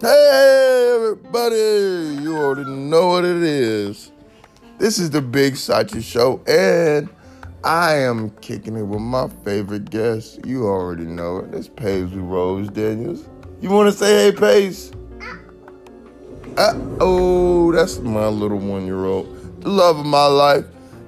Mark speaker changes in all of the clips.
Speaker 1: Hey, everybody! You already know what it is. This is the Big Sachi Show, and I am kicking it with my favorite guest. You already know it. It's Paisley Rose Daniels. You want to say hey, Pace? Uh, oh, that's my little one year old. The love of my life.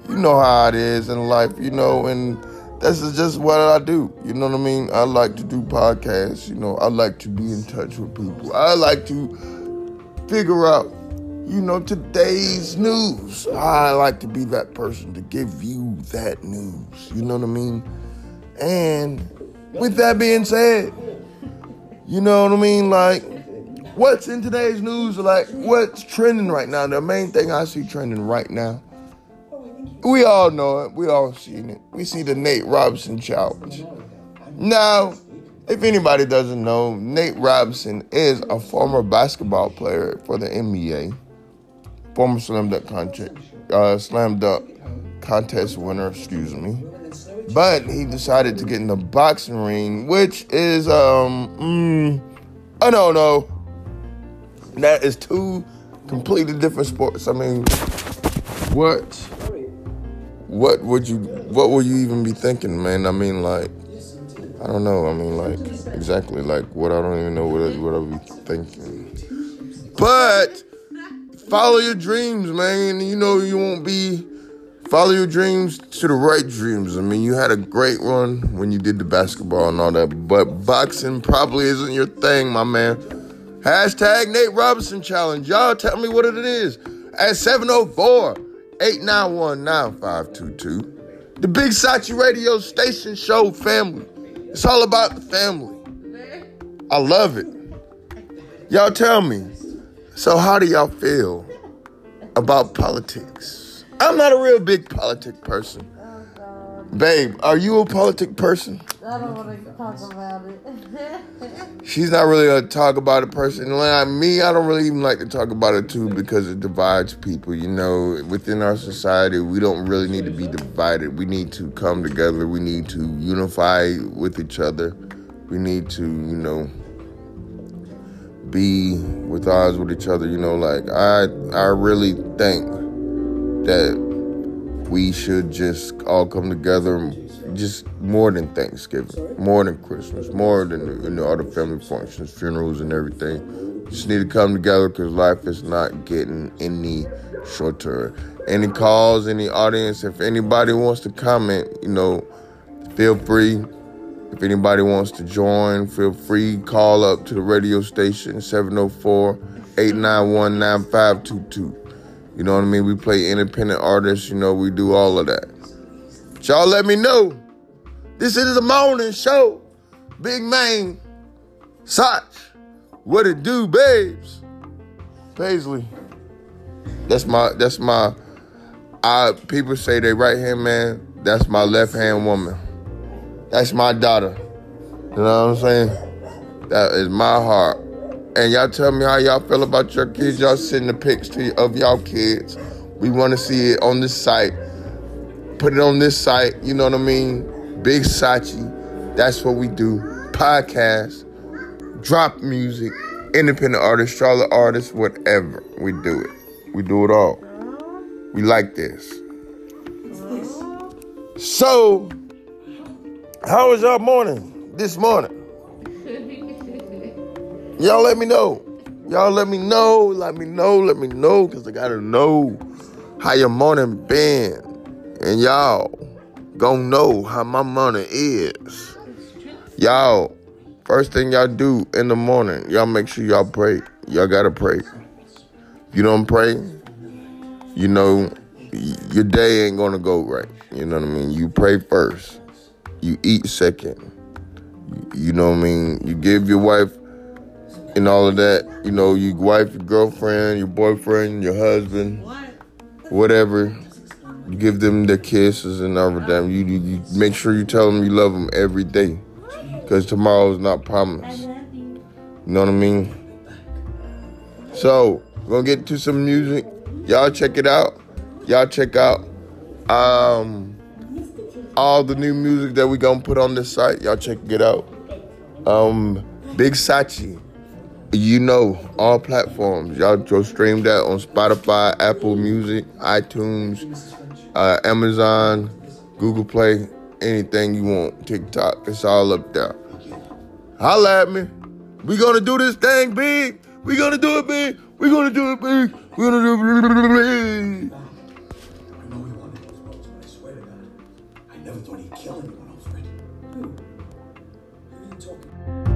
Speaker 1: You know how it is in life, you know, and this is just what I do. You know what I mean? I like to do podcasts. You know, I like to be in touch with people. I like to figure out, you know, today's news. I like to be that person to give you that news. You know what I mean? And with that being said, you know what I mean? Like, what's in today's news? Like, what's trending right now? The main thing I see trending right now we all know it. We all seen it. We see the Nate Robinson challenge. Now, if anybody doesn't know, Nate Robinson is a former basketball player for the NBA, former slam dunk contest, uh, slam dunk contest winner. Excuse me. But he decided to get in the boxing ring, which is um, mm, I don't know. That is two completely different sports. I mean, what? What would you what would you even be thinking, man? I mean, like, I don't know. I mean, like, exactly like what I don't even know what I, what I be thinking. But follow your dreams, man. You know you won't be follow your dreams to the right dreams. I mean, you had a great run when you did the basketball and all that, but boxing probably isn't your thing, my man. Hashtag Nate Robinson challenge. Y'all tell me what it is at 704- 891-9522. The Big Sachi Radio Station Show family. It's all about the family. I love it. Y'all tell me. So how do y'all feel about politics? I'm not a real big politic person. Babe, are you a politic person?
Speaker 2: I don't want to talk about it.
Speaker 1: She's not really a talk about it person. Like me, I don't really even like to talk about it too because it divides people. You know, within our society, we don't really need to be divided. We need to come together. We need to unify with each other. We need to, you know, be with eyes with each other. You know, like I, I really think that we should just all come together just more than Thanksgiving, more than Christmas, more than you know other family functions, funerals, and everything. Just need to come together because life is not getting any shorter. Any calls, any audience, if anybody wants to comment, you know, feel free. If anybody wants to join, feel free. Call up to the radio station 704 891 9522. You know what I mean? We play independent artists, you know, we do all of that. But y'all let me know. This is the morning show. Big man. Sach. What it do, babes? Paisley. That's my that's my I people say they right hand man, that's my left hand woman. That's my daughter. You know what I'm saying? That is my heart and y'all tell me how y'all feel about your kids. Y'all send the pics to of y'all kids. We want to see it on this site. Put it on this site. You know what I mean? Big Sachi. That's what we do. Podcast, drop music, independent artists, Charlotte artists, whatever. We do it. We do it all. We like this. So, how was y'all morning this morning? Y'all let me know. Y'all let me know. Let me know. Let me know. Because I got to know how your morning been. And y'all gonna know how my morning is. Y'all, first thing y'all do in the morning, y'all make sure y'all pray. Y'all gotta pray. You don't pray, you know, your day ain't gonna go right. You know what I mean? You pray first. You eat second. You know what I mean? You give your wife and all of that. You know, your wife, your girlfriend, your boyfriend, your husband, whatever. You give them the kisses and all of them. You, you, you make sure you tell them you love them every day, because tomorrow is not promised. You know what I mean? So we're gonna get to some music. Y'all check it out. Y'all check out um, all the new music that we gonna put on this site. Y'all check it out. Um, Big Sachi You know, all platforms. Y'all go stream that on Spotify, Apple Music, iTunes, uh, Amazon, Google Play, anything you want. TikTok, it's all up there. Holla at me. We gonna do this thing big. We gonna do it big. We gonna do it big. We gonna do it big.
Speaker 3: I you